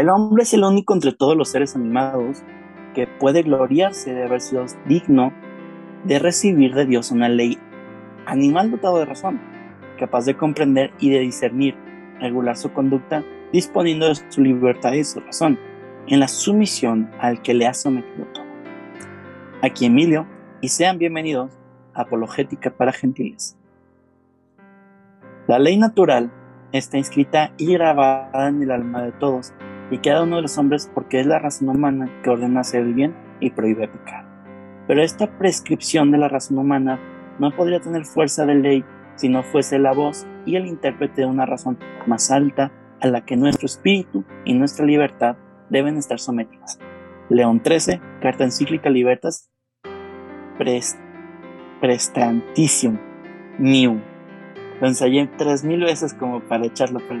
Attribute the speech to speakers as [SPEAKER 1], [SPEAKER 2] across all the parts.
[SPEAKER 1] El hombre es el único entre todos los seres animados que puede gloriarse de haber sido digno de recibir de Dios una ley animal dotado de razón, capaz de comprender y de discernir, regular su conducta, disponiendo de su libertad y su razón, en la sumisión al que le ha sometido todo. Aquí Emilio, y sean bienvenidos a Apologética para Gentiles. La ley natural está inscrita y grabada en el alma de todos y cada uno de los hombres porque es la razón humana que ordena hacer el bien y prohíbe pecar. Pero esta prescripción de la razón humana no podría tener fuerza de ley si no fuese la voz y el intérprete de una razón más alta a la que nuestro espíritu y nuestra libertad deben estar sometidas. León XIII, Carta Encíclica Libertas, Prest, Prestantísimo, New. Lo ensayé tres mil veces como para echarlo por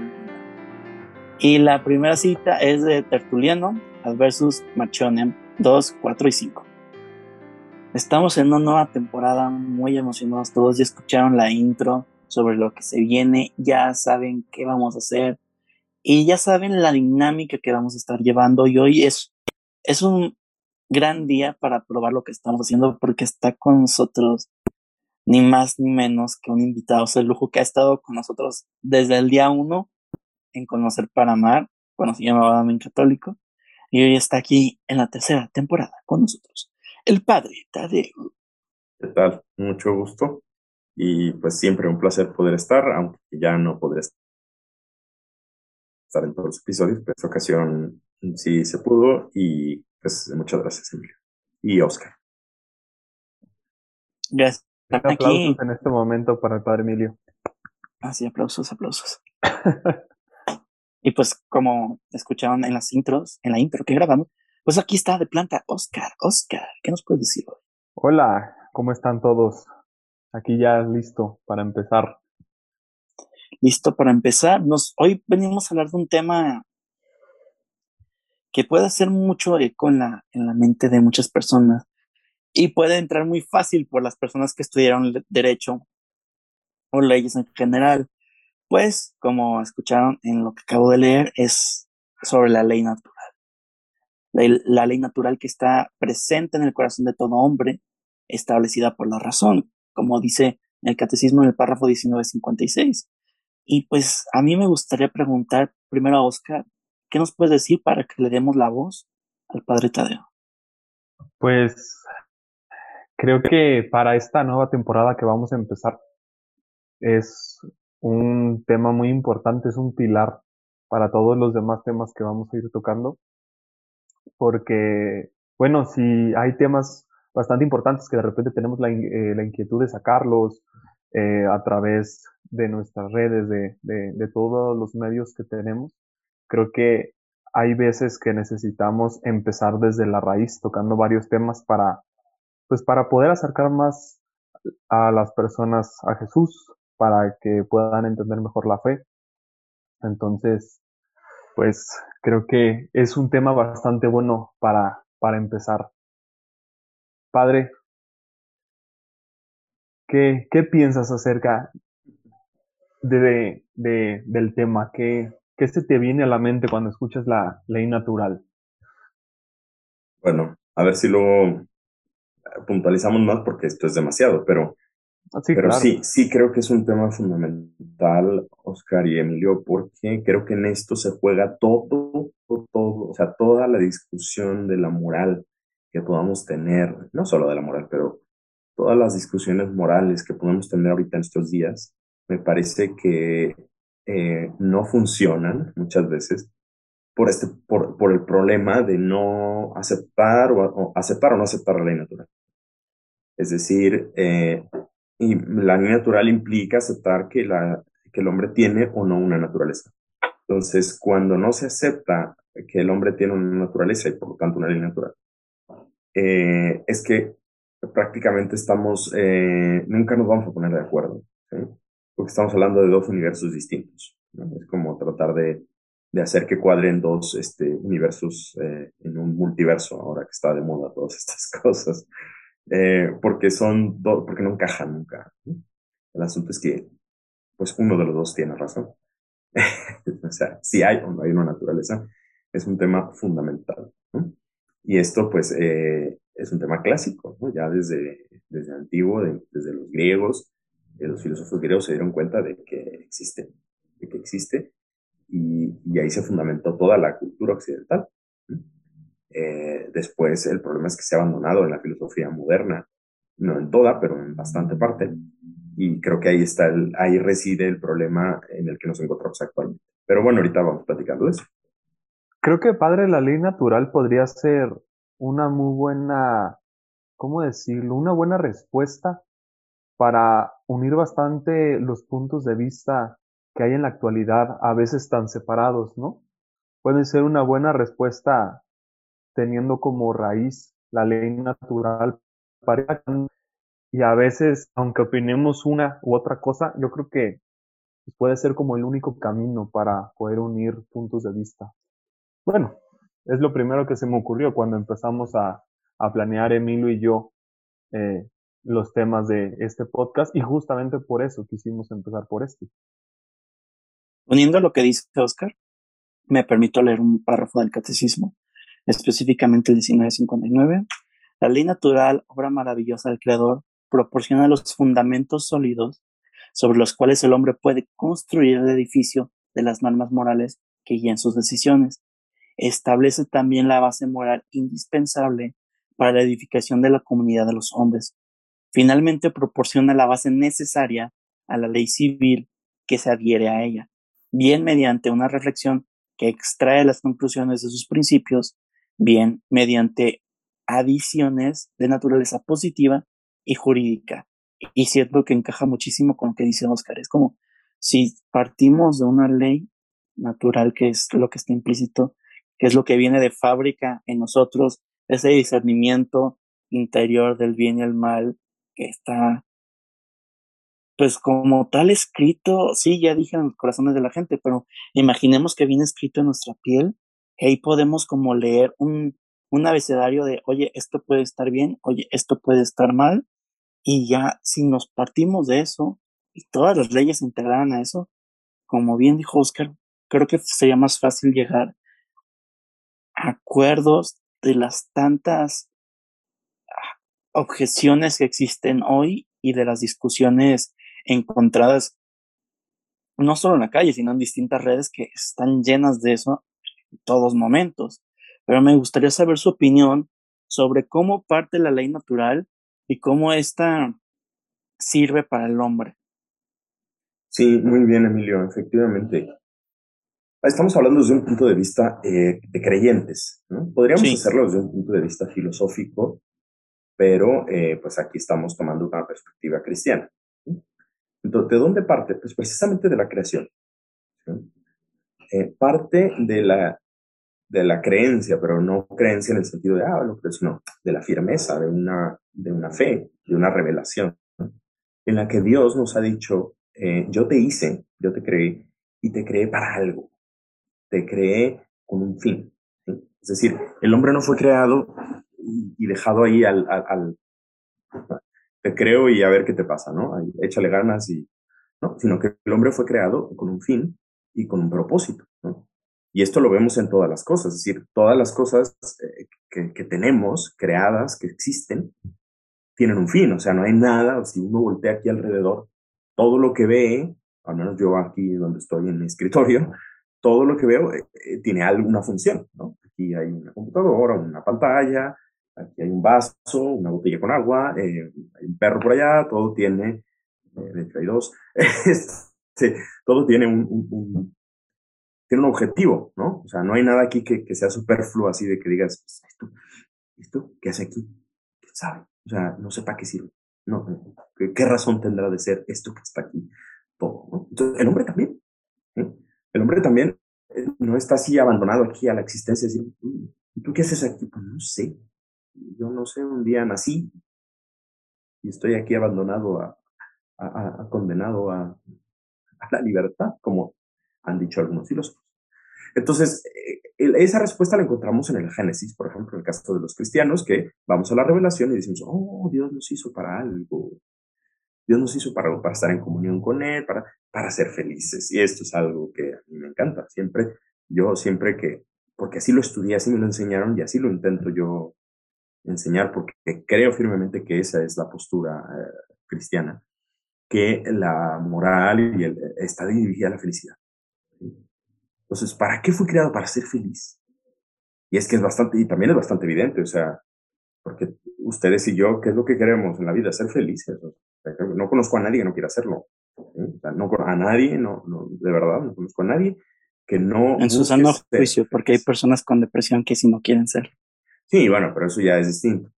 [SPEAKER 1] Y la primera cita es de Tertuliano, versus Marchonian 2, 4 y 5. Estamos en una nueva temporada, muy emocionados todos. Ya escucharon la intro sobre lo que se viene, ya saben qué vamos a hacer y ya saben la dinámica que vamos a estar llevando. Y hoy es, es un gran día para probar lo que estamos haciendo porque está con nosotros ni más ni menos que un invitado de lujo que ha estado con nosotros desde el día uno en Conocer para Amar, cuando se llamaba Amén Católico, y hoy está aquí en la tercera temporada con nosotros el padre Tadeo.
[SPEAKER 2] ¿Qué tal? Mucho gusto. Y pues siempre un placer poder estar, aunque ya no podré estar en todos los episodios, pero esta ocasión sí se pudo y pues muchas gracias, Emilio. Y Oscar.
[SPEAKER 1] Gracias.
[SPEAKER 3] Aplausos en este momento para el padre Emilio.
[SPEAKER 1] Ah, sí, aplausos, aplausos. y pues como escucharon en las intros, en la intro que grabamos, pues aquí está de planta Oscar. Oscar, ¿qué nos puedes decir hoy?
[SPEAKER 3] Hola, ¿cómo están todos? Aquí ya listo para empezar.
[SPEAKER 1] Listo para empezar. Nos, hoy venimos a hablar de un tema que puede hacer mucho eco en la, en la mente de muchas personas y puede entrar muy fácil por las personas que estudiaron derecho o leyes en general. Pues, como escucharon en lo que acabo de leer, es sobre la ley natural la, ley natural que está presente en el corazón de todo hombre, establecida por la razón, como dice el Catecismo en el párrafo 1956. Y pues a mí me gustaría preguntar primero a Oscar, ¿qué nos puedes decir para que le demos la voz al Padre Tadeo?
[SPEAKER 3] Pues creo que para esta nueva temporada que vamos a empezar es un tema muy importante, es un pilar para todos los demás temas que vamos a ir tocando porque, bueno, si hay temas bastante importantes que de repente tenemos la, eh, la inquietud de sacarlos eh, a través de nuestras redes, de, de, de todos los medios que tenemos, creo que hay veces que necesitamos empezar desde la raíz, tocando varios temas para, pues para poder acercar más a las personas a Jesús, para que puedan entender mejor la fe. Entonces, pues creo que es un tema bastante bueno para, para empezar. Padre, ¿qué, qué piensas acerca de, de, del tema? ¿Qué, ¿Qué se te viene a la mente cuando escuchas la ley natural?
[SPEAKER 2] Bueno, a ver si lo puntualizamos más porque esto es demasiado, pero Pero sí, sí creo que es un tema fundamental, Oscar y Emilio, porque creo que en esto se juega todo, todo, o sea, toda la discusión de la moral que podamos tener, no solo de la moral, pero todas las discusiones morales que podemos tener ahorita en estos días, me parece que eh, no funcionan muchas veces por, este, por, por el problema de no aceptar o, aceptar o no aceptar la ley natural. Es decir, eh, y la ley natural implica aceptar que, la, que el hombre tiene o no una naturaleza. Entonces, cuando no se acepta que el hombre tiene una naturaleza y por lo tanto una ley natural, eh, es que prácticamente estamos, eh, nunca nos vamos a poner de acuerdo, porque estamos hablando de dos universos distintos. Es como tratar de, de, hacer que cuadren dos este, universos eh, en un multiverso, ahora que está de moda todas estas cosas. Eh, porque son porque no encajan nunca. El asunto es que, pues, uno de los dos tiene razón. o sea, si hay o no hay una naturaleza, es un tema fundamental. Y esto, pues, eh, es un tema clásico, ¿no? ya desde, desde antiguo, desde los griegos, eh, los filósofos griegos se dieron cuenta de que existe, de que existe, y, y ahí se fundamentó toda la cultura occidental. Eh, después, el problema es que se ha abandonado en la filosofía moderna, no en toda, pero en bastante parte, y creo que ahí está, ahí reside el problema en el que nos encontramos actualmente. Pero bueno, ahorita vamos platicando de eso.
[SPEAKER 3] Creo que Padre, la ley natural podría ser una muy buena, ¿cómo decirlo? Una buena respuesta para unir bastante los puntos de vista que hay en la actualidad, a veces tan separados, ¿no? Puede ser una buena respuesta teniendo como raíz la ley natural y a veces, aunque opinemos una u otra cosa, yo creo que puede ser como el único camino para poder unir puntos de vista. Bueno, es lo primero que se me ocurrió cuando empezamos a, planear Emilio y yo eh, los temas de este podcast y justamente por eso quisimos empezar por este.
[SPEAKER 1] Uniendo lo que dice Oscar, me permito leer un párrafo del catecismo, específicamente el 1959. La ley natural, obra maravillosa del Creador, proporciona los fundamentos sólidos sobre los cuales el hombre puede construir el edificio de las normas morales que guían sus decisiones establece también la base moral indispensable para la edificación de la comunidad de los hombres. Finalmente, proporciona la base necesaria a la ley civil que se adhiere a ella, bien mediante una reflexión que extrae las conclusiones de sus principios, bien mediante adiciones de naturaleza positiva y jurídica. Y siento que encaja muchísimo con lo que dice Oscar. Es como si partimos de una ley natural, que es lo que está implícito, que es lo que viene de fábrica en nosotros, ese discernimiento interior del bien y el mal que está, pues como tal escrito, sí, ya dije en los corazones de la gente, pero imaginemos que viene escrito en nuestra piel, ahí podemos como leer un, un abecedario de, oye, esto puede estar bien, oye, esto puede estar mal, y ya si nos partimos de eso y todas las leyes se integraran a eso, como bien dijo Oscar, creo que sería más fácil llegar acuerdos de las tantas objeciones que existen hoy y de las discusiones encontradas no solo en la calle, sino en distintas redes que están llenas de eso todos momentos. Pero me gustaría saber su opinión sobre cómo parte la ley natural y cómo esta sirve para el hombre.
[SPEAKER 2] Sí, muy bien, Emilio, efectivamente. Estamos hablando desde un punto de vista eh, de creyentes, ¿no? Podríamos hacerlo desde un punto de vista filosófico, pero eh, pues aquí estamos tomando una perspectiva cristiana. Entonces, ¿de dónde parte? Pues precisamente de la creación. Eh, parte de la, de la creencia, pero no creencia en el sentido de, ah, lo sino de la firmeza, de una, de una fe, de una revelación, en la que Dios nos ha dicho, yo te hice, yo te creé, y te creé para algo te creé con un fin. Es decir, el hombre no fue creado y, dejado ahí al, te creo y a ver qué te pasa, ¿no? échale ganas y, ¿no? Sino que el hombre fue creado con un fin y con un propósito, ¿no? Y esto lo vemos en todas las cosas, es decir, todas las cosas eh, que, que, tenemos, creadas, que existen, tienen un fin, o sea, no hay nada, si uno voltea aquí alrededor, todo lo que ve, al menos yo aquí donde estoy en mi escritorio, todo lo que veo eh, eh, tiene alguna función, ¿no? Aquí hay una computadora, una pantalla, aquí hay un vaso, una botella con agua, eh, hay un perro por allá, todo tiene, de hecho hay dos, este, todo tiene un, tiene un objetivo, ¿no? O sea, no hay nada aquí que, sea superfluo así de que digas, pues, ¿esto, ¿esto qué hace aquí? ¿Quién sabe? O sea, no sé para qué sirve. No, ¿qué, ¿qué, razón tendrá de ser esto que está aquí? Todo, ¿no? Entonces, el hombre también. ¿sí? el hombre también eh, no está así abandonado aquí a la existencia, ¿y tú qué haces aquí? Pues no sé, yo no sé, un día nací y estoy aquí abandonado a, condenado a, la libertad, como han dicho algunos filósofos. Entonces, eh, esa respuesta la encontramos en el Génesis, por ejemplo, en el caso de los cristianos, que vamos a la revelación y decimos, oh, Dios nos hizo para algo, Dios nos hizo para, para estar en comunión con Él, para, para ser felices. Y esto es algo que a mí me encanta. Siempre, yo siempre que porque así lo estudié, así me lo enseñaron y así lo intento yo enseñar, porque creo firmemente que esa es la postura eh, cristiana, que la moral y el, está dirigida a la felicidad. Entonces, ¿para qué fui creado? Para ser feliz. Y es que es bastante, y también es bastante evidente, o sea, porque ustedes y yo, ¿qué es lo que queremos en la vida? Ser felices. no conozco a nadie que no quiera hacerlo. no, a nadie, no, no, de verdad, no conozco a nadie que no...
[SPEAKER 1] En su sano juicio, porque hay personas con depresión que si no quieren ser.
[SPEAKER 2] Sí, bueno, pero eso ya es distinto.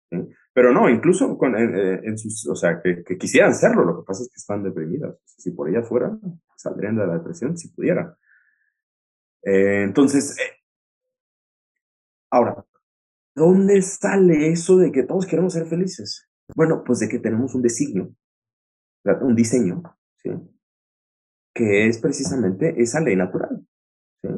[SPEAKER 2] Pero no, incluso con, en, sus, o sea, que, quisieran serlo, lo que pasa es que están deprimidas. Si por ella fuera, saldrían de la depresión si pudieran. Eh, entonces, eh, ahora, ¿dónde sale eso de que todos queremos ser felices? Bueno, pues de que tenemos un designio, un diseño, ¿sí? que es precisamente esa ley natural. ¿sí?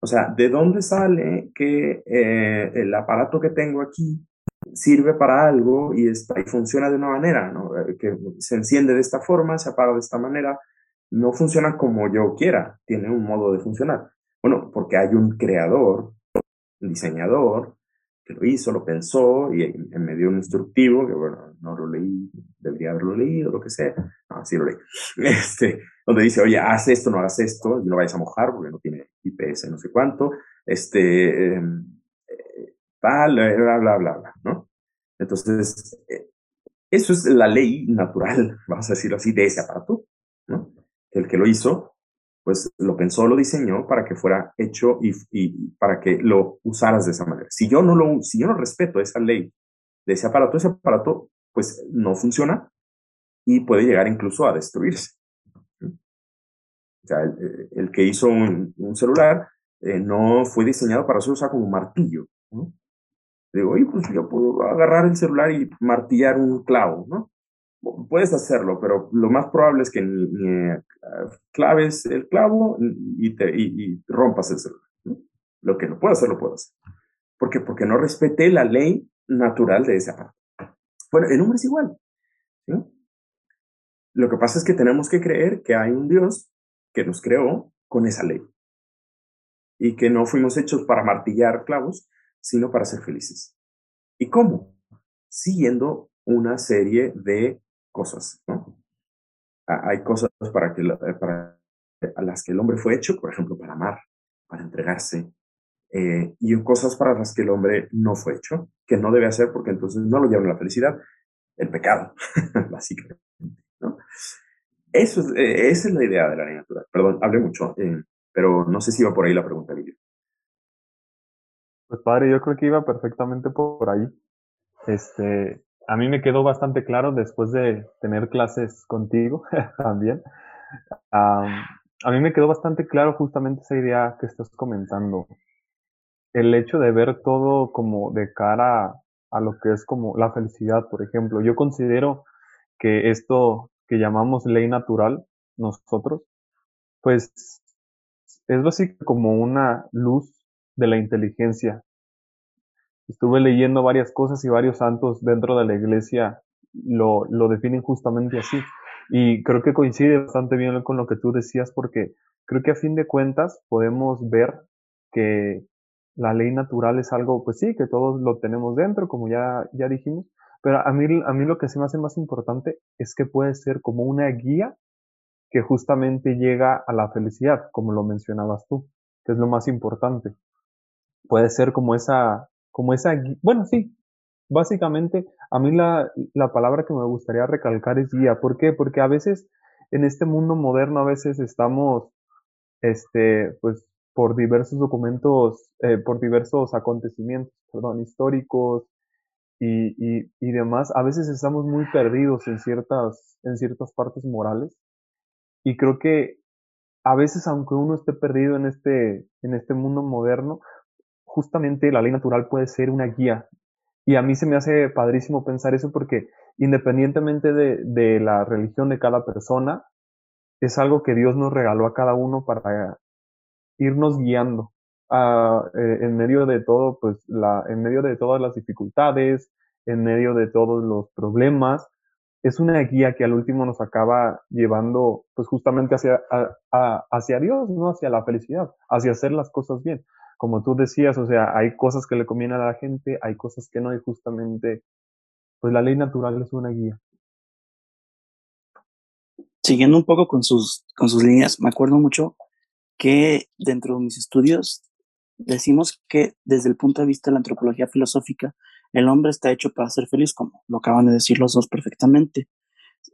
[SPEAKER 2] O sea, ¿de dónde sale que eh, el aparato que tengo aquí sirve para algo y, está, y funciona de una manera. Eh, que se enciende de esta forma, se apaga de esta manera, no funciona como yo quiera, tiene un modo de funcionar. Bueno, porque hay un creador, un diseñador, que lo hizo, lo pensó y me dio un instructivo, que bueno, no lo leí, debería haberlo leído, lo que sea. No, sí lo leí. Este, donde dice, oye, haz esto, no hagas esto, y no vayas a mojar porque no tiene IPS, no sé cuánto. Este, em, tal, bla, bla, bla, bla, ¿no? Entonces, eh, eso es la ley natural, vamos a decirlo así, de ese aparato, ¿no? El que lo hizo pues lo pensó, lo diseñó para que fuera hecho y, para que lo usaras de esa manera. Si yo no lo, si yo no respeto esa ley de ese aparato, ese aparato pues no funciona y puede llegar incluso a destruirse. O sea, el, que hizo un, celular eh, no fue diseñado para ser usado como martillo. Digo, oye, pues yo puedo agarrar el celular y martillar un clavo, ¿no? puedes hacerlo, pero lo más probable es que ni, eh, claves el clavo y, te, y, rompas el celular. Lo que no puedo hacer, lo puedo hacer. ¿Por qué? Porque no respeté la ley natural de ese aparato. Bueno, el hombre es igual. Lo que pasa es que tenemos que creer que hay un Dios que nos creó con esa ley y que no fuimos hechos para martillar clavos, sino para ser felices. ¿Y cómo? Siguiendo una serie de cosas, ¿no? Hay cosas para, que, eh, para las que el hombre fue hecho, por ejemplo, para amar, para entregarse, eh, y cosas para las que el hombre no fue hecho, que no debe hacer porque entonces no lo llevan a la felicidad, el pecado, básicamente, ¿no? Eso es, eh, esa es la idea de la ley natural. Perdón, hablé mucho, pero no sé si iba por ahí la pregunta, Guillermo.
[SPEAKER 3] Pues padre, yo creo que iba perfectamente por ahí. Este, a mí me quedó bastante claro después de tener clases contigo también. a mí me quedó bastante claro justamente esa idea que estás comentando. El hecho de ver todo como de cara a lo que es como la felicidad, por ejemplo. Yo considero que esto que llamamos ley natural, nosotros, pues es básicamente como una luz de la inteligencia estuve leyendo varias cosas y varios santos dentro de la iglesia lo, lo definen justamente así. Y creo que coincide bastante bien con lo que tú decías porque creo que a fin de cuentas podemos ver que la ley natural es algo, pues sí, que todos lo tenemos dentro, como ya, ya dijimos, pero a mí, a mí lo que se me hace más importante es que puede ser como una guía que justamente llega a la felicidad, como lo mencionabas tú, que es lo más importante. Puede ser como esa, como esa, bueno, sí, básicamente a mí la, la palabra que me gustaría recalcar es guía. ¿Por qué? Porque a veces en este mundo moderno a veces estamos, este, pues por diversos documentos, eh, por diversos acontecimientos, perdón, históricos y, y, y, demás, a veces estamos muy perdidos en ciertas, en ciertas partes morales. Y creo que a veces, aunque uno esté perdido en este, en este mundo moderno, justamente la ley natural puede ser una guía. Y a mí se me hace padrísimo pensar eso porque independientemente de, la religión de cada persona, es algo que Dios nos regaló a cada uno para irnos guiando eh, en medio de todo, pues la, en medio de todas las dificultades, en medio de todos los problemas, es una guía que al último nos acaba llevando pues justamente hacia, hacia Dios, no hacia la felicidad, hacia hacer las cosas bien. Como tú decías, o sea, hay cosas que le convienen a la gente, hay cosas que no, y justamente, pues la ley natural es una guía.
[SPEAKER 1] Siguiendo un poco con sus, con sus líneas, me acuerdo mucho que dentro de mis estudios decimos que desde el punto de vista de la antropología filosófica, el hombre está hecho para ser feliz, como lo acaban de decir los dos perfectamente.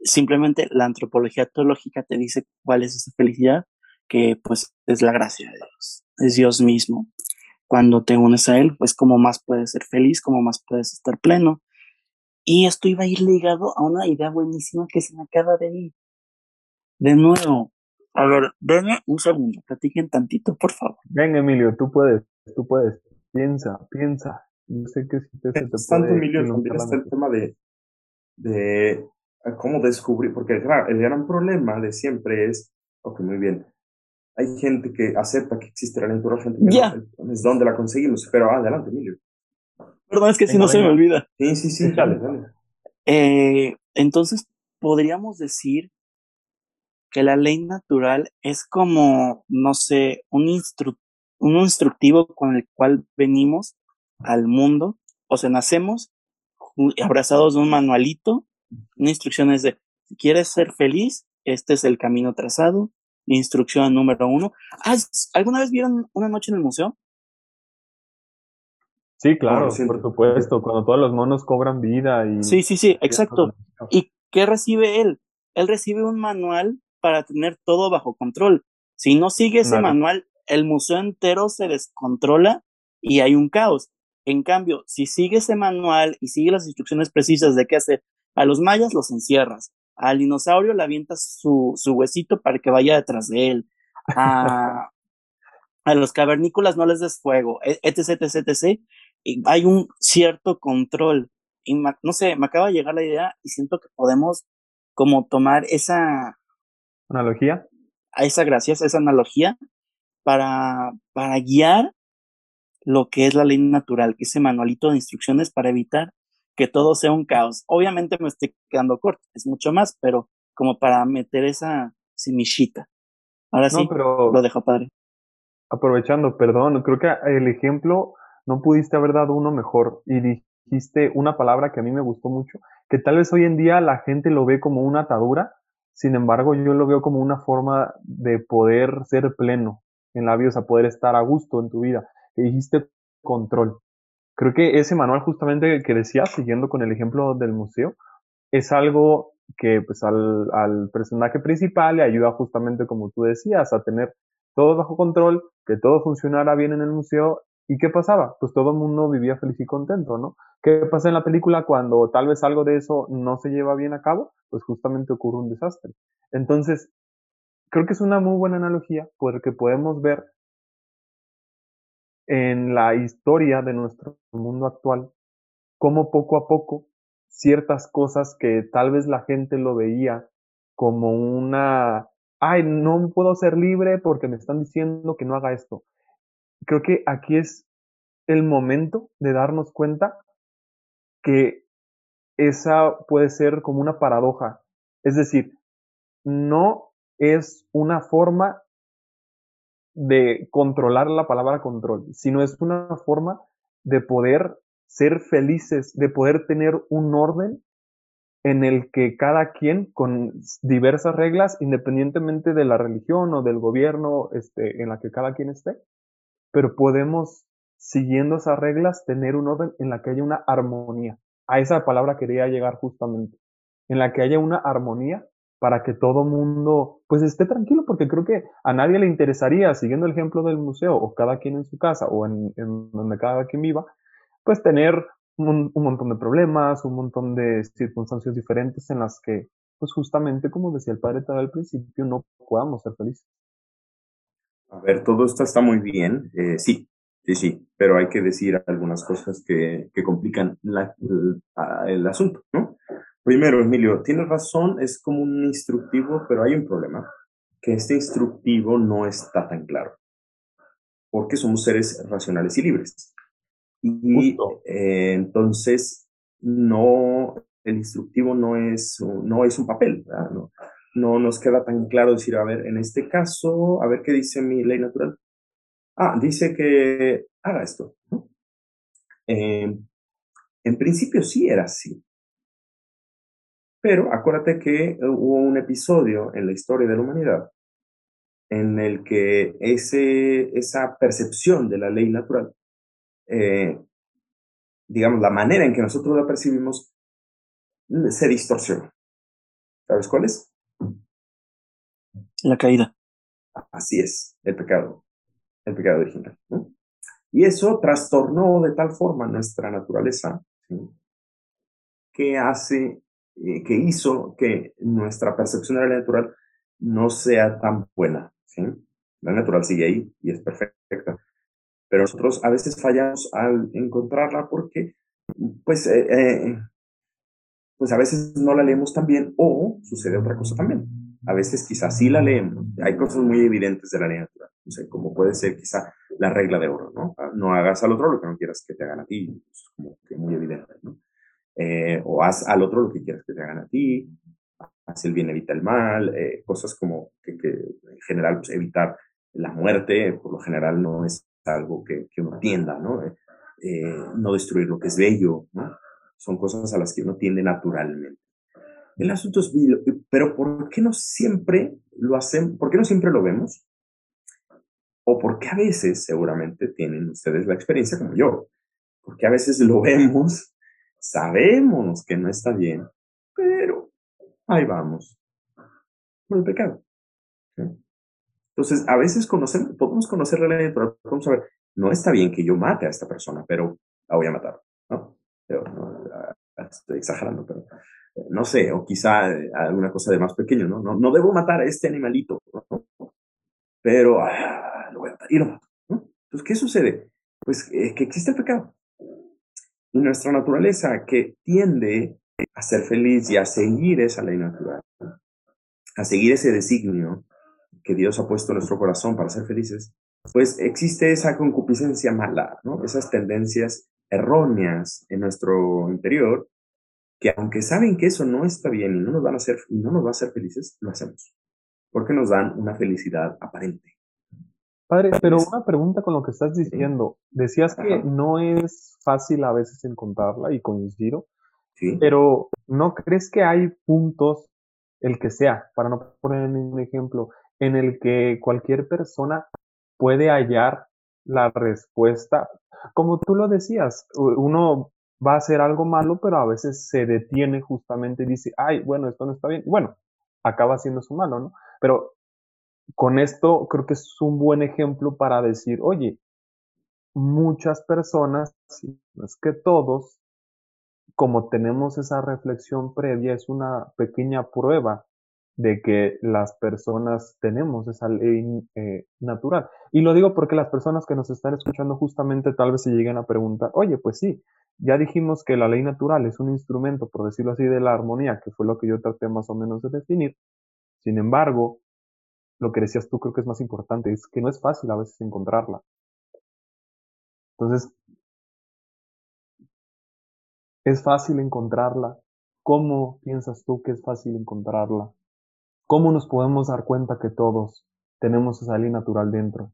[SPEAKER 1] Simplemente la antropología teológica te dice cuál es esa felicidad, que pues es la gracia de Dios, es Dios mismo. Cuando te unes a Él, pues como más puedes ser feliz, como más puedes estar pleno. Y esto iba a ir ligado a una idea buenísima que se me acaba de ir. De nuevo, a ver, denme un segundo, platiquen tantito, por favor.
[SPEAKER 3] Ven, Emilio, tú puedes, tú puedes. Piensa, piensa. Yo sé que si te, se te
[SPEAKER 2] Tanto, Emilio, también está el tema de, de cómo descubrir, porque el gran, el gran problema de siempre es, ok, muy bien, hay gente que acepta que existe la natural, gente que no, es donde la conseguimos, pero adelante, Emilio.
[SPEAKER 1] Perdón, es que si no se me olvida.
[SPEAKER 2] Sí, sí, sí, dale, dale.
[SPEAKER 1] Eh, entonces, podríamos decir que la ley natural es como, no sé, un, un instructivo con el cual venimos al mundo, o sea, nacemos abrazados de un manualito, una instrucción es de, si quieres ser feliz, este es el camino trazado, instrucción número uno. ¿Alguna vez vieron una noche en el museo?
[SPEAKER 3] Sí, claro, por supuesto, cuando todos los monos cobran vida y...
[SPEAKER 1] Sí, sí, sí, exacto. ¿Y qué recibe él? Él recibe un manual para tener todo bajo control. Si no sigue ese manual, el museo entero se descontrola y hay un caos. En cambio, si sigue ese manual y sigue las instrucciones precisas de qué hacer, a los mayas los encierras, al dinosaurio le avientas su, su huesito para que vaya detrás de él, a, a los cavernícolas no les des fuego, etc, etc, etc. Y hay un cierto control. Y no sé, me acaba de llegar la idea y siento que podemos como tomar esa
[SPEAKER 3] analogía.
[SPEAKER 1] A esa gracias, esa analogía para, para guiar lo que es la ley natural, ese manualito de instrucciones para evitar que todo sea un caos. Obviamente me estoy quedando corto, es mucho más, pero como para meter esa semillita. Ahora sí, pero lo dejo padre.
[SPEAKER 3] Aprovechando, perdón, creo que el ejemplo no pudiste haber dado uno mejor y dijiste una palabra que a mí me gustó mucho, que tal vez hoy en día la gente lo ve como una atadura, sin embargo yo lo veo como una forma de poder ser pleno en la vida, o sea, poder estar a gusto en tu vida que dijiste control. Creo que ese manual justamente que decías, siguiendo con el ejemplo del museo, es algo que pues al, al personaje principal le ayuda justamente como tú decías, a tener todo bajo control, que todo funcionara bien en el museo. ¿Y qué pasaba? Pues todo el mundo vivía feliz y contento, ¿no? ¿Qué pasa en la película cuando tal vez algo de eso no se lleva bien a cabo? Pues justamente ocurre un desastre. Entonces, creo que es una muy buena analogía porque podemos ver en la historia de nuestro mundo actual, cómo poco a poco ciertas cosas que tal vez la gente lo veía como una, ay, no puedo ser libre porque me están diciendo que no haga esto. Creo que aquí es el momento de darnos cuenta que esa puede ser como una paradoja. Es decir, no es una forma de controlar la palabra control, sino es una forma de poder ser felices, de poder tener un orden en el que cada quien con diversas reglas, independientemente de la religión o del gobierno este, en la que cada quien esté, pero podemos, siguiendo esas reglas, tener un orden en la que haya una armonía. A esa palabra quería llegar justamente, en la que haya una armonía para que todo mundo pues esté tranquilo, porque creo que a nadie le interesaría, siguiendo el ejemplo del museo, o cada quien en su casa, o en, donde cada quien viva, pues tener un, montón de problemas, un montón de circunstancias diferentes en las que, pues justamente como decía el padre tal al principio, no podamos ser felices.
[SPEAKER 2] A ver, todo esto está muy bien, eh, sí, sí, sí, pero hay que decir algunas cosas que, que complican la, el asunto, ¿no? Primero, Emilio, tienes razón, es como un instructivo, pero hay un problema, que este instructivo no está tan claro, porque somos seres racionales y libres. Y eh, entonces, no, el instructivo no es, no es un papel, no, no nos queda tan claro decir, a ver, en este caso, a ver qué dice mi ley natural. ah, dice que haga esto. Em, en principio sí era así. Pero acuérdate que hubo un episodio en la historia de la humanidad en el que ese, esa percepción de la ley natural, eh, digamos, la manera en que nosotros la percibimos, se distorsionó. ¿Sabes cuál es?
[SPEAKER 1] La caída.
[SPEAKER 2] Así es, el pecado, el pecado original. Y eso trastornó de tal forma nuestra naturaleza que hace, eh, que hizo que nuestra percepción de la natural no sea tan buena. La natural sigue ahí y es perfecta. Pero nosotros a veces fallamos al encontrarla porque, pues, eh, eh, pues a veces no la leemos tan bien o sucede otra cosa también. A veces quizás sí la leemos. Hay cosas muy evidentes de la ley natural. No sé, como puede ser quizá la regla de oro, ¿no? Ah, no hagas al otro lo que no quieras que te hagan a ti. Es muy evidente, ¿no? Eh, o haz al otro lo que quieras que te hagan a ti hace el bien, evita el mal, eh, cosas como que, en general pues, evitar la muerte, por lo general no es algo que, que uno atienda, ¿no? Eh, eh, no destruir lo que es bello, ¿no? Son cosas a las que uno tiende naturalmente. El asunto es, pero ¿por qué no siempre lo hacen? ¿Por qué no siempre lo vemos? O porque a veces, seguramente tienen ustedes la experiencia como yo, porque a veces lo vemos, sabemos que no está bien, pero ahí vamos, por el pecado. Entonces, a veces conocemos, podemos conocer la ley pero podemos saber, no está bien que yo mate a esta persona, pero la voy a matar, ¿no? estoy exagerando, pero no sé, o quizá eh, alguna cosa de más pequeño, ¿no? No, debo matar a este animalito, pero ah, lo voy a matar y lo mato, Entonces, ¿qué sucede? Pues eh, que existe el pecado. Y nuestra naturaleza que tiende a ser feliz y a seguir esa ley natural, a seguir ese designio que Dios ha puesto en nuestro corazón para ser felices, pues existe esa concupiscencia mala. Esas tendencias erróneas en nuestro interior que aunque saben que eso no está bien y no nos van a hacer y no nos va a hacer felices, lo hacemos. Porque nos dan una felicidad aparente.
[SPEAKER 3] Padre, pero una pregunta con lo que estás diciendo. Decías que no es fácil a veces encontrarla y coincido, pero ¿no crees que hay puntos, el que sea, para no poner ningún ejemplo, en el que cualquier persona puede hallar la respuesta? Como tú lo decías, uno va a hacer algo malo, pero a veces se detiene justamente y dice, ay, bueno, esto no está bien. bueno, acaba siendo su malo, ¿no? Pero con esto creo que es un buen ejemplo para decir, oye, muchas personas, es que todos, como tenemos esa reflexión previa, es una pequeña prueba de que las personas tenemos esa ley eh, natural. Y lo digo porque las personas que nos están escuchando justamente tal vez se lleguen a preguntar, oye, pues sí, ya dijimos que la ley natural es un instrumento, por decirlo así, de la armonía, que fue lo que yo traté más o menos de definir. Sin embargo, lo que decías tú creo que es más importante, es que no es fácil a veces encontrarla. Entonces, ¿Es fácil encontrarla? ¿Cómo piensas tú que es fácil encontrarla? ¿Cómo nos podemos dar cuenta que todos tenemos esa ley natural dentro?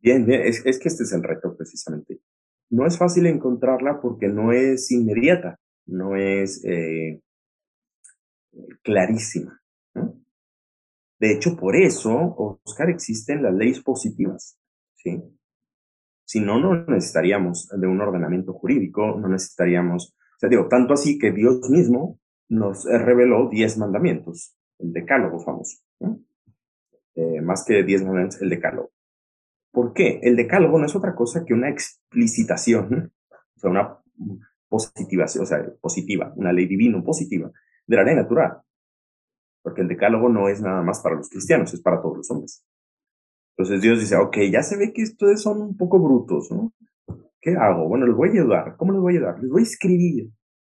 [SPEAKER 2] Bien, Es, que este es el reto precisamente. No es fácil encontrarla porque no es inmediata, no es eh, clarísima. De hecho, por eso, Oscar, existen las leyes positivas. ¿sí? Si no, no necesitaríamos de un ordenamiento jurídico, no necesitaríamos, o sea, digo, tanto así que Dios mismo nos reveló diez mandamientos, el decálogo famoso, eh, más que diez mandamientos, el decálogo. ¿Por qué? El decálogo no es otra cosa que una explicitación, o sea, una positiva, o sea, positiva, una ley divina positiva de la ley natural. Porque el decálogo no es nada más para los cristianos, es para todos los hombres. Entonces Dios dice, ok, ya se ve que ustedes son un poco brutos, ¿no? ¿Qué hago? Bueno, les voy a ayudar. ¿Cómo les voy a ayudar? Les voy a escribir,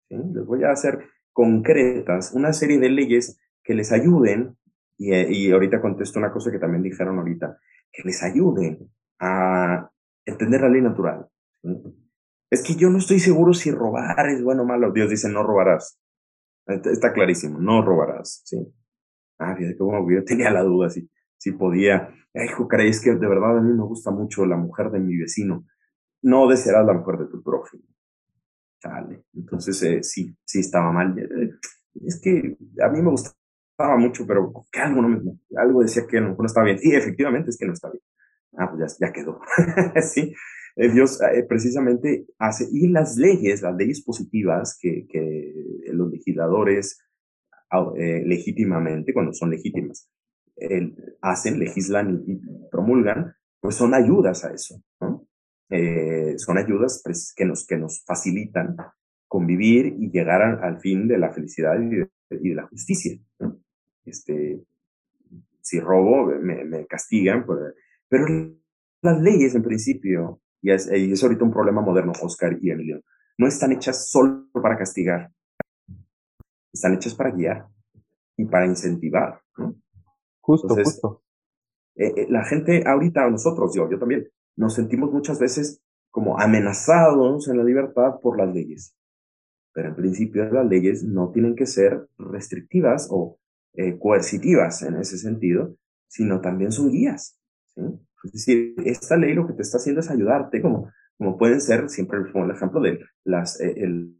[SPEAKER 2] les voy a hacer concretas una serie de leyes que les ayuden, y, y ahorita contesto una cosa que también dijeron ahorita, que les ayuden a entender la ley natural. Es que yo no estoy seguro si robar es bueno o malo. Dios dice, no robarás. Está clarísimo, no robarás, ¿sí? Ah, fíjate cómo yo tenía la duda, sí si podía, ay, caray, es que de verdad a mí me gusta mucho la mujer de mi vecino. No desearás la mujer de tu prójimo. Chale. Entonces, eh, sí, sí estaba mal. Eh, es que a mí me gustaba mucho, pero que algo no me, algo decía que no, no estaba bien. Y efectivamente es que no está bien. Ah, pues ya, ya quedó. sí. Eh, Dios precisamente hace, y las leyes, las leyes positivas que, que los legisladores legítimamente, cuando son legítimas, hacen, legislan y, promulgan, pues son ayudas a eso. Eh, son ayudas pues, que nos, que nos facilitan convivir y llegar al fin de la felicidad y de, la justicia. Este, si robo, me, castigan, pero las leyes en principio, y es, y es ahorita un problema moderno, Oscar y Emilio, no están hechas solo para castigar, están hechas para guiar y para incentivar. ¿no?
[SPEAKER 3] Justo, justo.
[SPEAKER 2] Eh, eh, la gente ahorita, nosotros, yo, yo también, nos sentimos muchas veces como amenazados en la libertad por las leyes. Pero en principio las leyes no tienen que ser restrictivas o eh, coercitivas en ese sentido, sino también son guías. Es decir, esta ley lo que te está haciendo es ayudarte, como, como pueden ser, siempre pongo el ejemplo de las,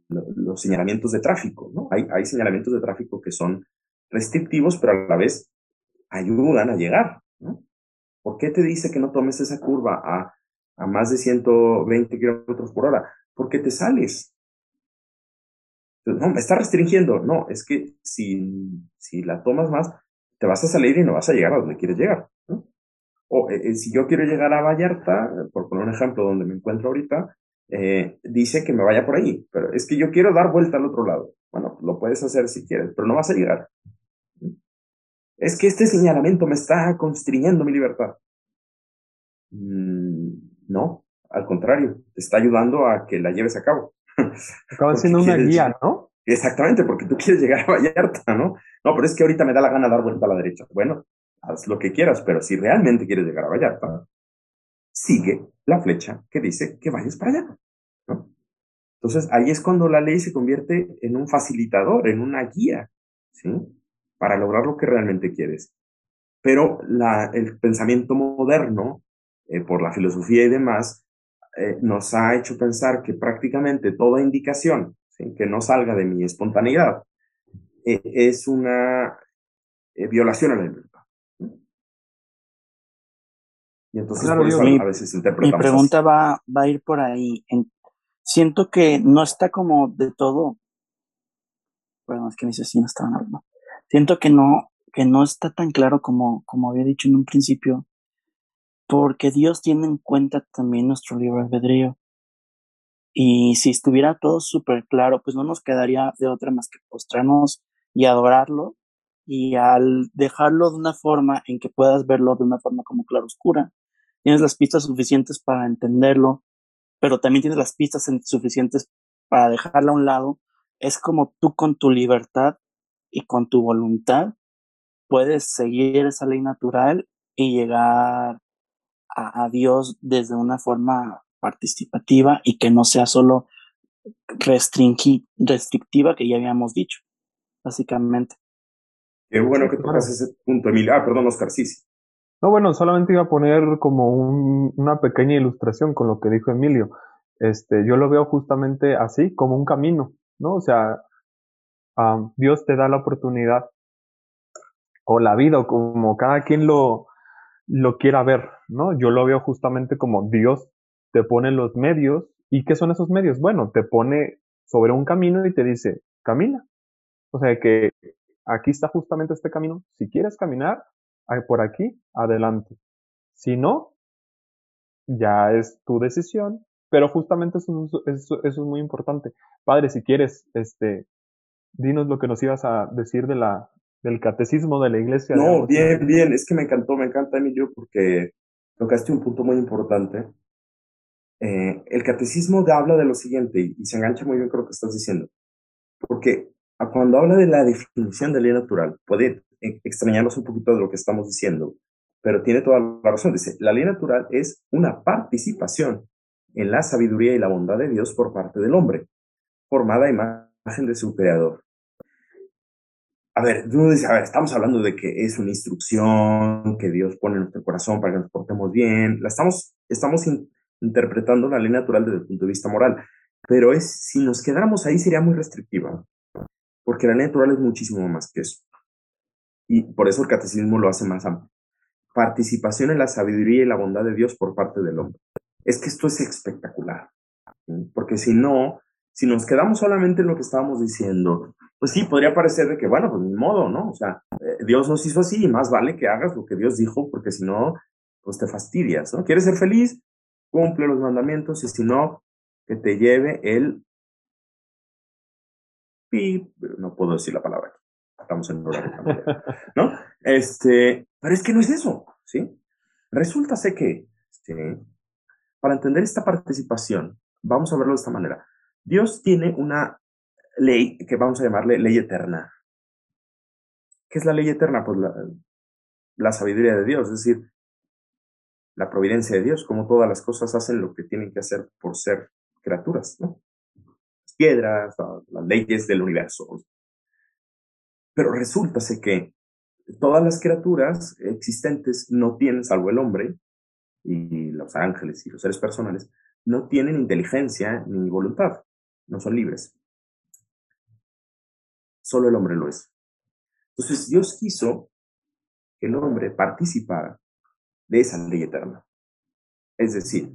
[SPEAKER 2] los señalamientos de tráfico. ¿no? Hay, hay señalamientos de tráfico que son restrictivos, pero a la vez ayudan a llegar. ¿Por qué te dice que no tomes esa curva a, a más de 120 kilómetros por hora? Porque te sales. No, me está restringiendo. No, es que si, si la tomas más, te vas a salir y no vas a llegar a donde quieres llegar. Eh, eh, si yo quiero llegar a Vallarta, por poner un ejemplo donde me encuentro ahorita, eh, dice que me vaya por ahí, pero es que yo quiero dar vuelta al otro lado. Bueno, lo puedes hacer si quieres, pero no vas a llegar es que este señalamiento me está constriñendo mi libertad. Mm, no, al contrario, te está ayudando a que la lleves a cabo.
[SPEAKER 3] Acaba siendo una guía, ¿no?
[SPEAKER 2] Exactamente, porque tú quieres llegar a Vallarta, ¿no? No, pero es que ahorita me da la gana dar vuelta a la derecha. Bueno, haz lo que quieras, pero si realmente quieres llegar a Vallarta, sigue la flecha que dice que vayas para allá. Entonces ahí es cuando la ley se convierte en un facilitador, en una guía. ¿sí? para lograr lo que realmente quieres. Pero la, el pensamiento moderno, eh, por la filosofía y demás, eh, nos ha hecho pensar que prácticamente toda indicación que no salga de mi espontaneidad eh, es una violación a la libertad. Y entonces por eso a veces interpretamos.
[SPEAKER 1] Mi pregunta va, va a ir por ahí. siento que no está como de todo. Bueno, es que mis vecinos estaban hablando siento que no, que no está tan claro como, como había dicho en un principio, porque Dios tiene en cuenta también nuestro libre albedrío. Y si estuviera todo súper claro, pues no nos quedaría de otra más que postrarnos y adorarlo. Y al dejarlo de una forma en que puedas verlo de una forma como claroscura, tienes las pistas suficientes para entenderlo, pero también tienes las pistas suficientes para dejarlo a un lado. Es como tú con tu libertad y con tu voluntad puedes seguir esa ley natural y llegar a, Dios desde una forma participativa y que no sea solo restrictiva que ya habíamos dicho, básicamente.
[SPEAKER 2] Qué bueno que tocas ese punto, Emilio. Ah, perdón, Oscar, sí,
[SPEAKER 3] No, bueno, solamente iba a poner como una pequeña ilustración con lo que dijo Emilio. Este, yo lo veo justamente así, como un camino, ¿no? O sea, Dios te da la oportunidad o la vida o como cada quien lo, lo quiera ver, ¿no? Yo lo veo justamente como Dios te pone los medios. ¿Y qué son esos medios? Bueno, te pone sobre un camino y te dice, camina. O sea que aquí está justamente este camino. Si quieres caminar, por aquí, adelante. Si no, ya es tu decisión. Pero justamente eso, eso, eso es muy importante. Padre, si quieres, este, dinos lo que nos ibas a decir de la, del catecismo de la iglesia.
[SPEAKER 2] No, bien, bien, es que me encantó, me encanta, Emilio, porque tocaste un punto muy importante. Eh, el catecismo habla de lo siguiente, y, se engancha muy bien con lo que estás diciendo, porque cuando habla de la definición de ley natural, puede e, extrañarnos un poquito de lo que estamos diciendo, pero tiene toda la razón. Dice, la ley natural es una participación en la sabiduría y la bondad de Dios por parte del hombre, formada a imagen de su creador. a ver, tú dices, a ver, estamos hablando de que es una instrucción que Dios pone en nuestro corazón para que nos portemos bien. La estamos, estamos interpretando la ley natural desde el punto de vista moral, pero es, si nos quedáramos ahí sería muy restrictiva, porque la ley natural es muchísimo más que eso. Y por eso el catecismo lo hace más amplio. Participación en la sabiduría y la bondad de Dios por parte del hombre. Es que esto es espectacular, porque si no, si nos quedamos solamente en lo que estábamos diciendo, pues sí, podría parecer de que, bueno, pues ni modo, ¿no? O sea, eh, Dios nos hizo así y más vale que hagas lo que Dios dijo, porque si no, pues te fastidias, ¿no? ¿Quieres ser feliz? Cumple los mandamientos y si no, que te lleve el... No puedo decir la palabra aquí. Estamos en horario ¿no? Este, pero es que no es eso, ¿sí? Resulta sé que, para entender esta participación, vamos a verlo de esta manera. Dios tiene una ley que vamos a llamarle ley eterna. ¿Qué es la ley eterna? Pues la, sabiduría de Dios, es decir, la providencia de Dios, como todas las cosas hacen lo que tienen que hacer por ser criaturas, ¿no? Piedras, las leyes del universo. Pero resulta que todas las criaturas existentes no tienen, salvo el hombre y los ángeles y los seres personales, no tienen inteligencia ni voluntad no son libres. Solo el hombre lo es. Entonces Dios quiso que el hombre participara de esa ley eterna. Es decir,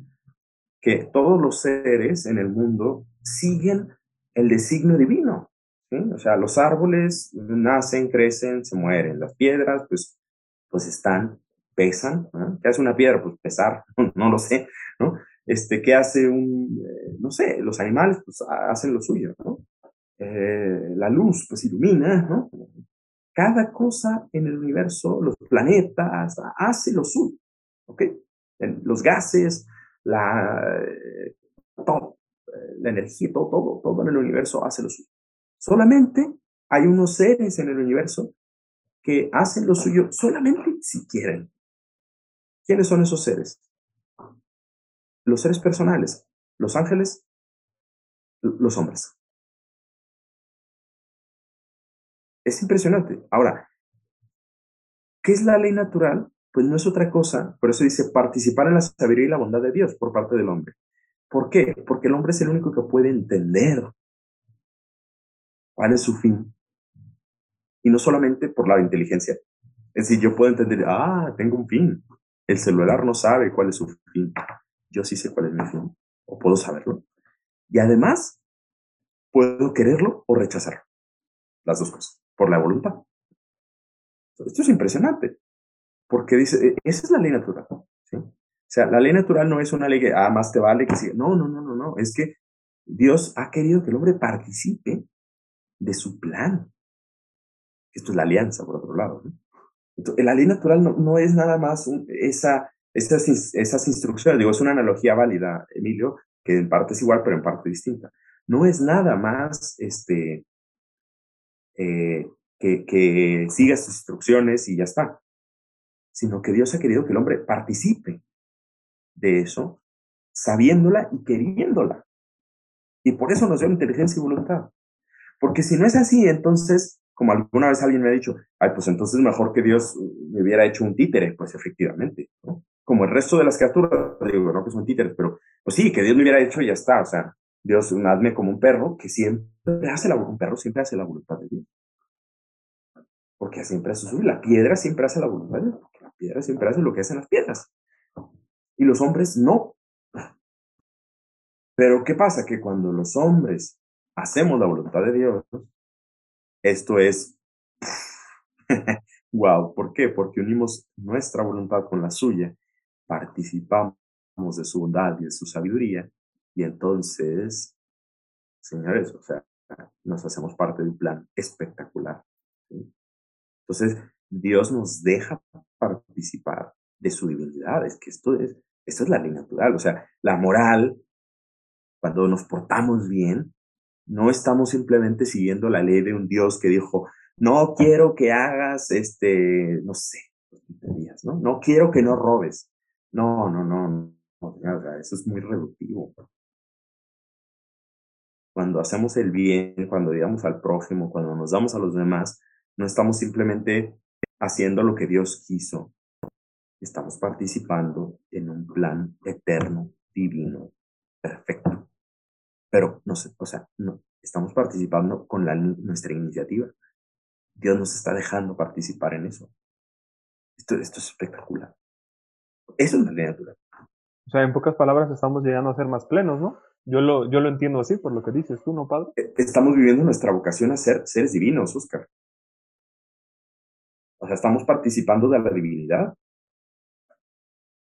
[SPEAKER 2] que todos los seres en el mundo siguen el designio divino. O sea, los árboles nacen, crecen, se mueren. Las piedras, pues, pues están, pesan. ¿Qué hace una piedra? Pues pesar, no lo sé, ¿no? este, ¿qué hace un, eh, no sé, los animales pues hacen lo suyo, ¿no? Eh, la luz pues ilumina, ¿no? Cada cosa en el universo, los planetas, hace lo suyo, ¿ok? Los gases, la, eh, la energía, todo, todo, todo en el universo hace lo suyo. Solamente hay unos seres en el universo que hacen lo suyo solamente si quieren. ¿Quiénes son esos seres? los seres personales, los ángeles, los hombres. Es impresionante. Ahora, ¿qué es la ley natural? Pues no es otra cosa, por eso dice participar en la sabiduría y la bondad de Dios por parte del hombre. ¿Por qué? Porque el hombre es el único que puede entender cuál es su fin. Y no solamente por la inteligencia. Es decir, yo puedo entender, ah, tengo un fin. El celular no sabe cuál es su fin yo sí sé cuál es mi fin, o puedo saberlo. Y además, puedo quererlo o rechazarlo. Las dos cosas, por la voluntad. Esto es impresionante, porque dice, e, esa es la ley natural. O sea, la ley natural no es una ley que, ah, más te vale que siga. No, no, no, no, no. Es que Dios ha querido que el hombre participe de su plan. Esto es la alianza, por otro lado. Entonces, la ley natural no, no es nada más esa esas, esas instrucciones, digo, es una analogía válida, Emilio, que en parte es igual, pero en parte distinta. No es nada más este, eh, que, que siga sus instrucciones y ya está, sino que Dios ha querido que el hombre participe de eso, sabiéndola y queriéndola. Y por eso nos dio inteligencia y voluntad. Porque si no es así, entonces, como alguna vez alguien me ha dicho, ay, pues entonces mejor que Dios me hubiera hecho un títere, pues efectivamente, ¿no? como el resto de las criaturas, digo, no que son títeres, pero pues sí, que Dios me hubiera hecho y ya está, o sea, Dios hazme como un perro que siempre hace la un perro siempre hace la voluntad de Dios. Porque siempre hace su la piedra siempre hace la voluntad de Dios, porque la piedra siempre hace lo que hacen las piedras. Y los hombres no. Pero ¿qué pasa? Que cuando los hombres hacemos la voluntad de Dios, esto es wow, ¿por qué? Porque unimos nuestra voluntad con la suya participamos de su bondad y de su sabiduría, y entonces, señores, o sea, nos hacemos parte de un plan espectacular. Entonces, Dios nos deja participar de su divinidad. Es que esto es, esto es la ley natural. O sea, la moral, cuando nos portamos bien, no estamos simplemente siguiendo la ley de un Dios que dijo, no quiero que hagas, este, no sé, ¿no? No quiero que no robes. No, no, no, no, eso es muy reductivo. Cuando hacemos el bien, cuando digamos al prójimo, cuando nos damos a los demás, No estamos simplemente haciendo lo que Dios quiso. Estamos participando en un plan eterno, divino, perfecto. Pero no sé, o sea, no, estamos participando con la, nuestra iniciativa. Dios nos está dejando participar en eso. Esto, esto es espectacular. Eso es la ley natural.
[SPEAKER 3] O sea, en pocas palabras estamos llegando a ser más plenos, ¿no? Yo lo, yo lo entiendo así, por lo que dices tú, ¿no, padre?
[SPEAKER 2] E, estamos viviendo nuestra vocación a ser seres divinos, Oscar. O sea, estamos participando de la divinidad.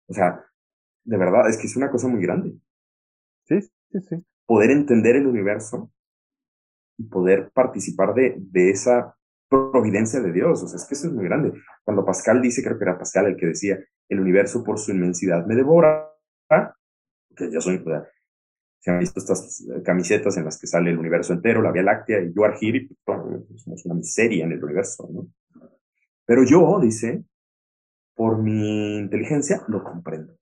[SPEAKER 2] O sea, de verdad, es que es una cosa muy grande.
[SPEAKER 3] Sí, sí, sí.
[SPEAKER 2] Poder entender el universo y poder participar de, de esa providencia de Dios. O sea, es que eso es muy grande. Cuando Pascal dice, creo que era Pascal el que decía, el universo por su inmensidad me devora, que yo soy, se han visto estas camisetas en las que sale el universo entero, la Vía Láctea, y yo Argiri, pues, somos una miseria en el universo, ¿no? Pero yo, dice, por mi inteligencia, lo comprendo.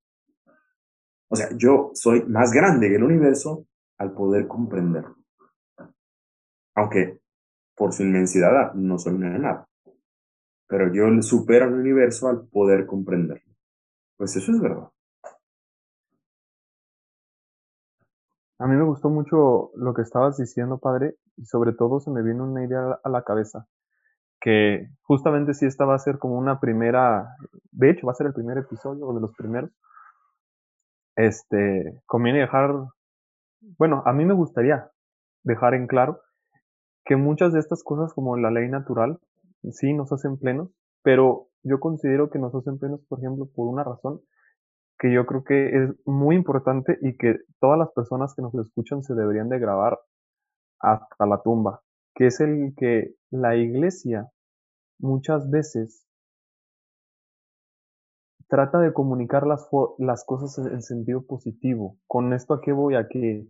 [SPEAKER 2] O sea, yo soy más grande que el universo al poder comprenderlo. Aunque por su inmensidad no soy nada. Pero yo supero al universo al poder comprenderlo. Pues eso es verdad.
[SPEAKER 3] A mí me gustó mucho lo que estabas diciendo, padre, y sobre todo se me vino una idea a la cabeza, que justamente si esta va a ser como una primera, de hecho va a ser el primer episodio o de los primeros, este, conviene dejar, bueno, a mí me gustaría dejar en claro que muchas de estas cosas como la ley natural, sí nos hacen plenos, pero yo considero que nos hacen plenos, por ejemplo, por una razón, que yo creo que es muy importante y que todas las personas que nos escuchan se deberían de grabar hasta la tumba, que es el que la iglesia muchas veces trata de comunicar las, cosas en sentido positivo. Con esto a qué voy a que,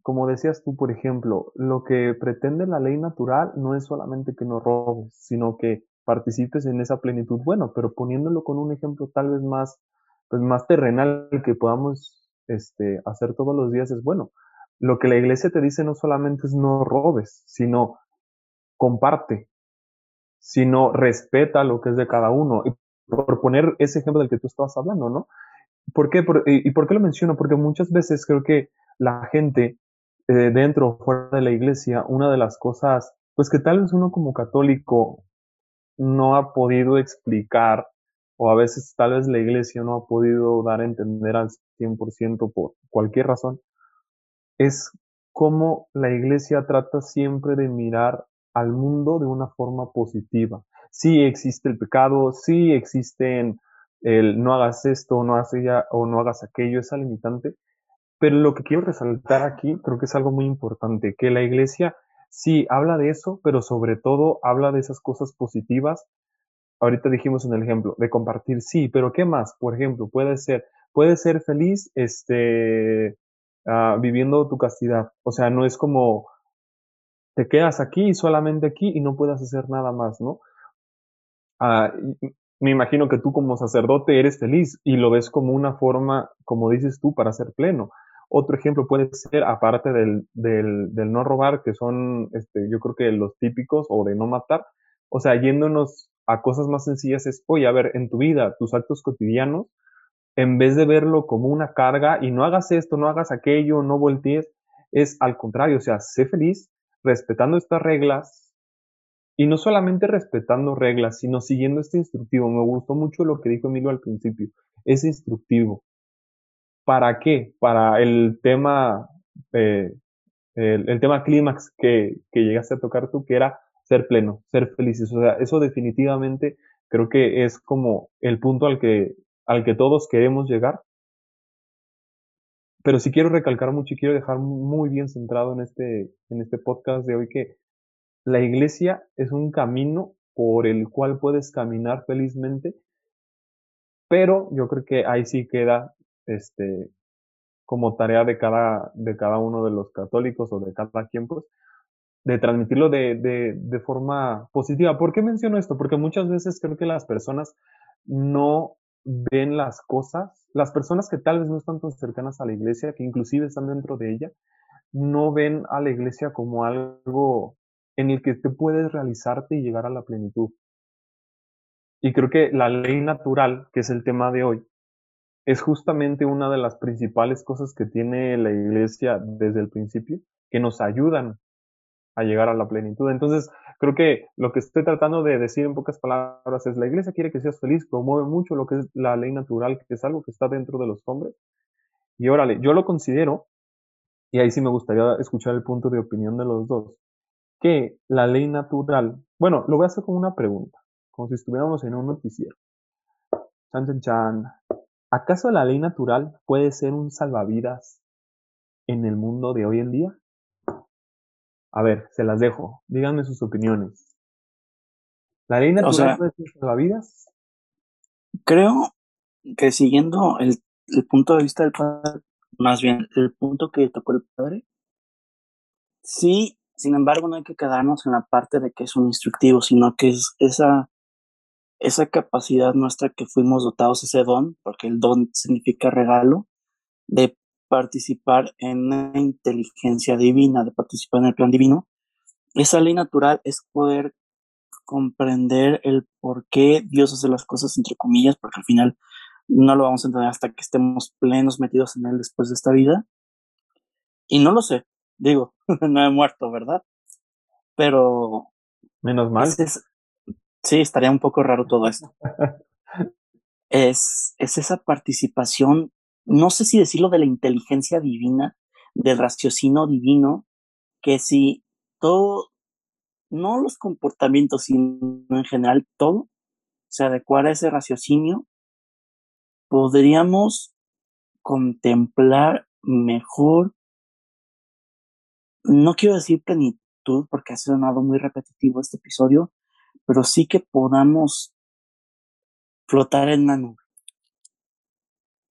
[SPEAKER 3] como decías tú, por ejemplo, lo que pretende la ley natural no es solamente que no robes, sino que participes en esa plenitud. Bueno, pero poniéndolo con un ejemplo tal vez más pues más terrenal que podamos este, hacer todos los días es bueno. Lo que la iglesia te dice no solamente es no robes, sino comparte, sino respeta lo que es de cada uno. Y por poner ese ejemplo del que tú estabas hablando, ¿no? ¿Por qué? ¿Y por qué lo menciono? Porque muchas veces creo que la gente eh, dentro o fuera de la iglesia, una de las cosas, pues que tal vez uno como católico no ha podido explicar o a veces tal vez la iglesia no ha podido dar a entender al 100% por cualquier razón, es cómo la iglesia trata siempre de mirar al mundo de una forma positiva. Sí existe el pecado, sí existen el no hagas esto, no hagas ya, o no hagas aquello, esa limitante, pero lo que quiero resaltar aquí creo que es algo muy importante, que la iglesia sí habla de eso, pero sobre todo habla de esas cosas positivas ahorita dijimos en el ejemplo de compartir, sí, pero ¿qué más? Por ejemplo, puede ser, puede ser feliz este, ah, viviendo tu castidad. O sea, no es como te quedas aquí, solamente aquí y no puedes hacer nada más, ¿no? Ah, me imagino que tú como sacerdote eres feliz y lo ves como una forma, como dices tú, para ser pleno. Otro ejemplo puede ser, aparte del, del, del no robar, que son, este, yo creo que los típicos, o de no matar, o sea, yéndonos a cosas más sencillas es, oye, a ver, en tu vida, tus actos cotidianos, en vez de verlo como una carga y no hagas esto, no hagas aquello, no voltees, es al contrario, o sea, sé feliz respetando estas reglas y no solamente respetando reglas, sino siguiendo este instructivo. Me gustó mucho lo que dijo Emilio al principio, es instructivo. ¿Para qué? Para el tema, eh, el, tema clímax que, que llegaste a tocar tú, que era ser pleno, ser felices. O sea, eso definitivamente creo que es como el punto al que, al que todos queremos llegar. Pero sí quiero recalcar mucho y quiero dejar muy bien centrado en este, en este podcast de hoy que la iglesia es un camino por el cual puedes caminar felizmente, pero yo creo que ahí sí queda este como tarea de cada, de cada uno de los católicos o de cada quien, pues, de transmitirlo de, de, de, forma positiva. ¿Por qué menciono esto? Porque muchas veces creo que las personas no ven las cosas, las personas que tal vez no están tan cercanas a la iglesia, que inclusive están dentro de ella, no ven a la iglesia como algo en el que tú puedes realizarte y llegar a la plenitud. Y creo que la ley natural, que es el tema de hoy, es justamente una de las principales cosas que tiene la iglesia desde el principio, que nos ayudan a llegar a la plenitud. Entonces, creo que lo que estoy tratando de decir en pocas palabras es, la iglesia quiere que seas feliz, promueve mucho lo que es la ley natural, que es algo que está dentro de los hombres. Y órale, yo lo considero, y ahí sí me gustaría escuchar el punto de opinión de los dos, que la ley natural, bueno, lo voy a hacer como una pregunta, como si estuviéramos en un noticiero. Chan, chan, chan. ¿Acaso la ley natural puede ser un salvavidas en el mundo de hoy en día? A ver, se las dejo. Díganme sus opiniones. ¿La ley natural puede ser salvavidas?
[SPEAKER 1] Creo que siguiendo el, el punto de vista del padre, más bien el punto que tocó el padre, sí, sin embargo, no hay que quedarnos en la parte de que es un instructivo, sino que es esa esa capacidad nuestra que fuimos dotados, ese don, porque el don significa regalo, de participar en la inteligencia divina, de participar en el plan divino, esa ley natural es poder comprender el por qué Dios hace las cosas, entre comillas, porque al final no lo vamos a entender hasta que estemos plenos metidos en él después de esta vida. Y no lo sé, digo, no he muerto, ¿verdad? Pero...
[SPEAKER 3] Menos mal.
[SPEAKER 1] Sí, estaría un poco raro todo esto. es, es esa participación, no sé si decirlo de la inteligencia divina, del raciocinio divino, que si todo, no los comportamientos, sino en general todo, se adecuara a ese raciocinio, podríamos contemplar mejor, no quiero decir plenitud, porque ha sonado muy repetitivo este episodio, pero sí que podamos flotar en la nube.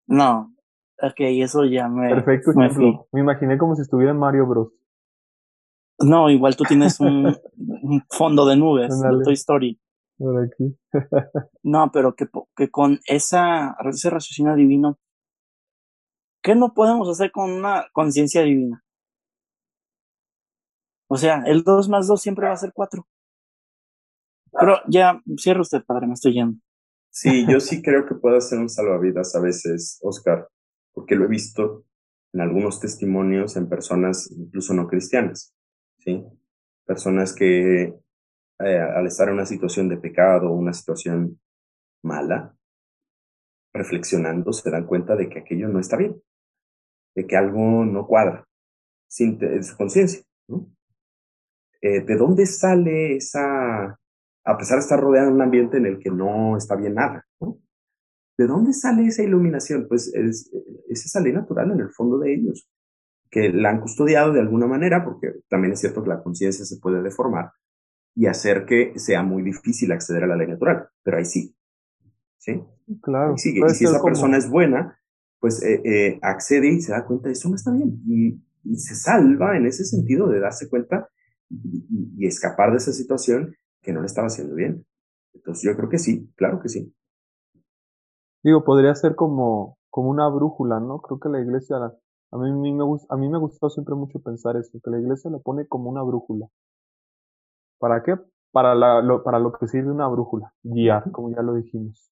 [SPEAKER 1] No, ok, eso ya me.
[SPEAKER 3] Perfecto me Me imaginé como si estuviera en Mario Bros.
[SPEAKER 1] No, igual tú tienes un, fondo de nubes de Toy Story.
[SPEAKER 3] Por aquí.
[SPEAKER 1] no, pero que, que con esa, ese raciocinio divino, ¿qué no podemos hacer con una conciencia divina? O sea, el 2 más 2 siempre va a ser 4. Pero ya, cierra usted, padre, me estoy yendo.
[SPEAKER 2] Sí, yo sí creo que puede ser un salvavidas a veces, Oscar, porque lo he visto en algunos testimonios en personas incluso no cristianas, ¿sí? Personas que eh, al estar en una situación de pecado, una situación mala, reflexionando, se dan cuenta de que aquello no está bien, de que algo no cuadra, sin su conciencia. ¿no? Eh, ¿De dónde sale esa a pesar de estar rodeado en un ambiente en el que no está bien nada. ¿De dónde sale esa iluminación? Pues es, es, esa ley natural en el fondo de ellos, que la han custodiado de alguna manera, porque también es cierto que la conciencia se puede deformar y hacer que sea muy difícil acceder a la ley natural, pero ahí sí. ¿Sí?
[SPEAKER 3] Claro.
[SPEAKER 2] Y, si esa persona es buena, pues eh, eh, accede y se da cuenta de eso no está bien. Y, se salva en ese sentido de darse cuenta y escapar de esa situación que no le estaba haciendo bien. Entonces yo creo que sí, claro que sí.
[SPEAKER 3] Digo, podría ser como, como una brújula, ¿no? Creo que la iglesia, a mí, me, a mí me gustó siempre mucho pensar eso, que la iglesia la pone como una brújula. ¿Para qué? Para, la, lo, para lo que sirve una brújula, guiar, como ya lo dijimos.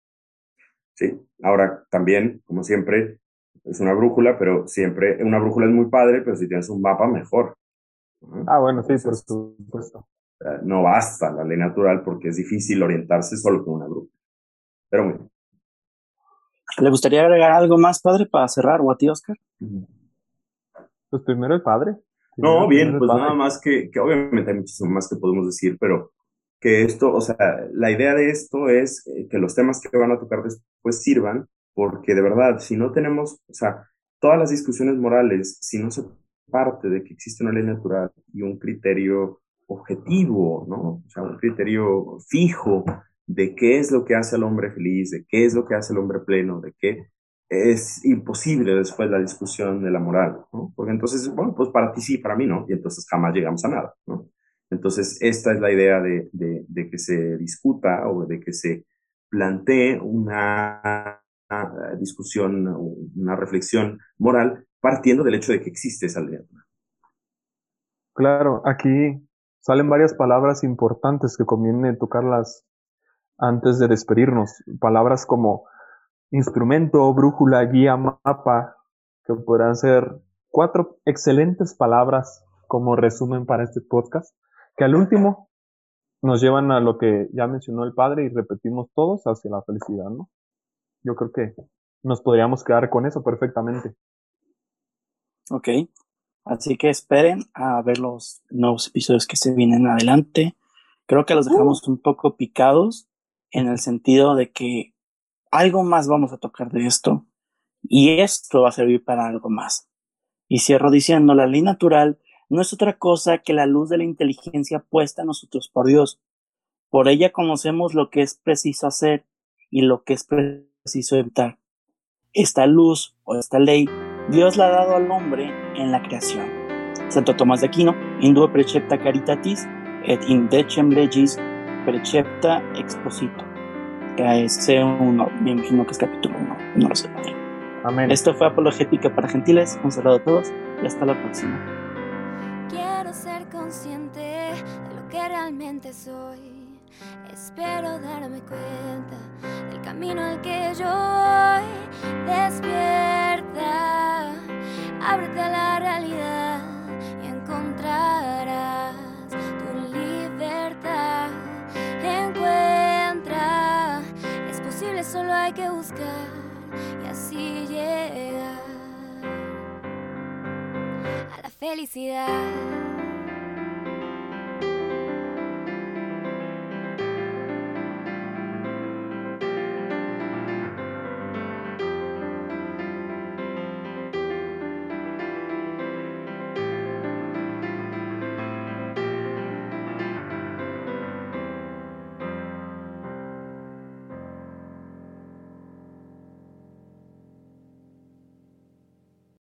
[SPEAKER 2] Sí, ahora también, como siempre, es una brújula, pero siempre, una brújula es muy padre, pero si tienes un mapa, mejor.
[SPEAKER 3] Ah, bueno, sí, por supuesto
[SPEAKER 2] no basta la ley natural porque es difícil orientarse solo con una brújula. Pero bueno.
[SPEAKER 1] ¿Le gustaría agregar algo más, padre, para cerrar, o a ti, Oscar?
[SPEAKER 3] Pues primero el padre.
[SPEAKER 2] no, bien, pues nada más que, que obviamente hay muchísimo más que podemos decir, pero que esto, o sea, la idea de esto es eh, que los temas que van a tocar después sirvan, porque de verdad, si no tenemos, o sea, todas las discusiones morales, si no se parte de que existe una ley natural y un criterio objetivo, ¿no? O sea, un criterio fijo de qué es lo que hace al hombre feliz, de qué es lo que hace al hombre pleno, de qué es imposible después la discusión de la moral. Porque entonces, bueno, pues para ti sí, para mí no, y entonces jamás llegamos a nada. Entonces, esta es la idea de, de, de que se discuta o de que se plantee una discusión, una reflexión moral partiendo del hecho de que existe esa ley.
[SPEAKER 3] Claro, aquí salen varias palabras importantes que conviene tocarlas antes de despedirnos. Palabras como instrumento, brújula, guía, mapa, que podrán ser cuatro excelentes palabras como resumen para este podcast, que al último nos llevan a lo que ya mencionó el padre y repetimos todos hacia la felicidad, ¿no? Yo creo que nos podríamos quedar con eso perfectamente.
[SPEAKER 1] Ok, así que esperen a ver los nuevos episodios que se vienen adelante. Creo que los dejamos un poco picados en el sentido de que algo más vamos a tocar de esto y esto va a servir para algo más. Y cierro diciendo, la ley natural no es otra cosa que la luz de la inteligencia puesta a nosotros por Dios. Por ella conocemos lo que es preciso hacer y lo que es preciso evitar. Esta luz o esta ley Dios la ha dado al hombre en la creación. Santo Tomás de Aquino, Indue precepta caritatis et indecem legis precepta exposito. Que es uno, me imagino que es capítulo 1, no lo sé. Amén. Esto fue Apologética para Gentiles. Un saludo a todos y hasta la próxima.
[SPEAKER 4] Quiero ser consciente de lo que realmente soy. Espero darme cuenta del camino al que yo voy. Despierta, ábrete a la realidad y encontrarás tu libertad. Encuentra, es posible, solo hay que buscar y así llegar a la felicidad.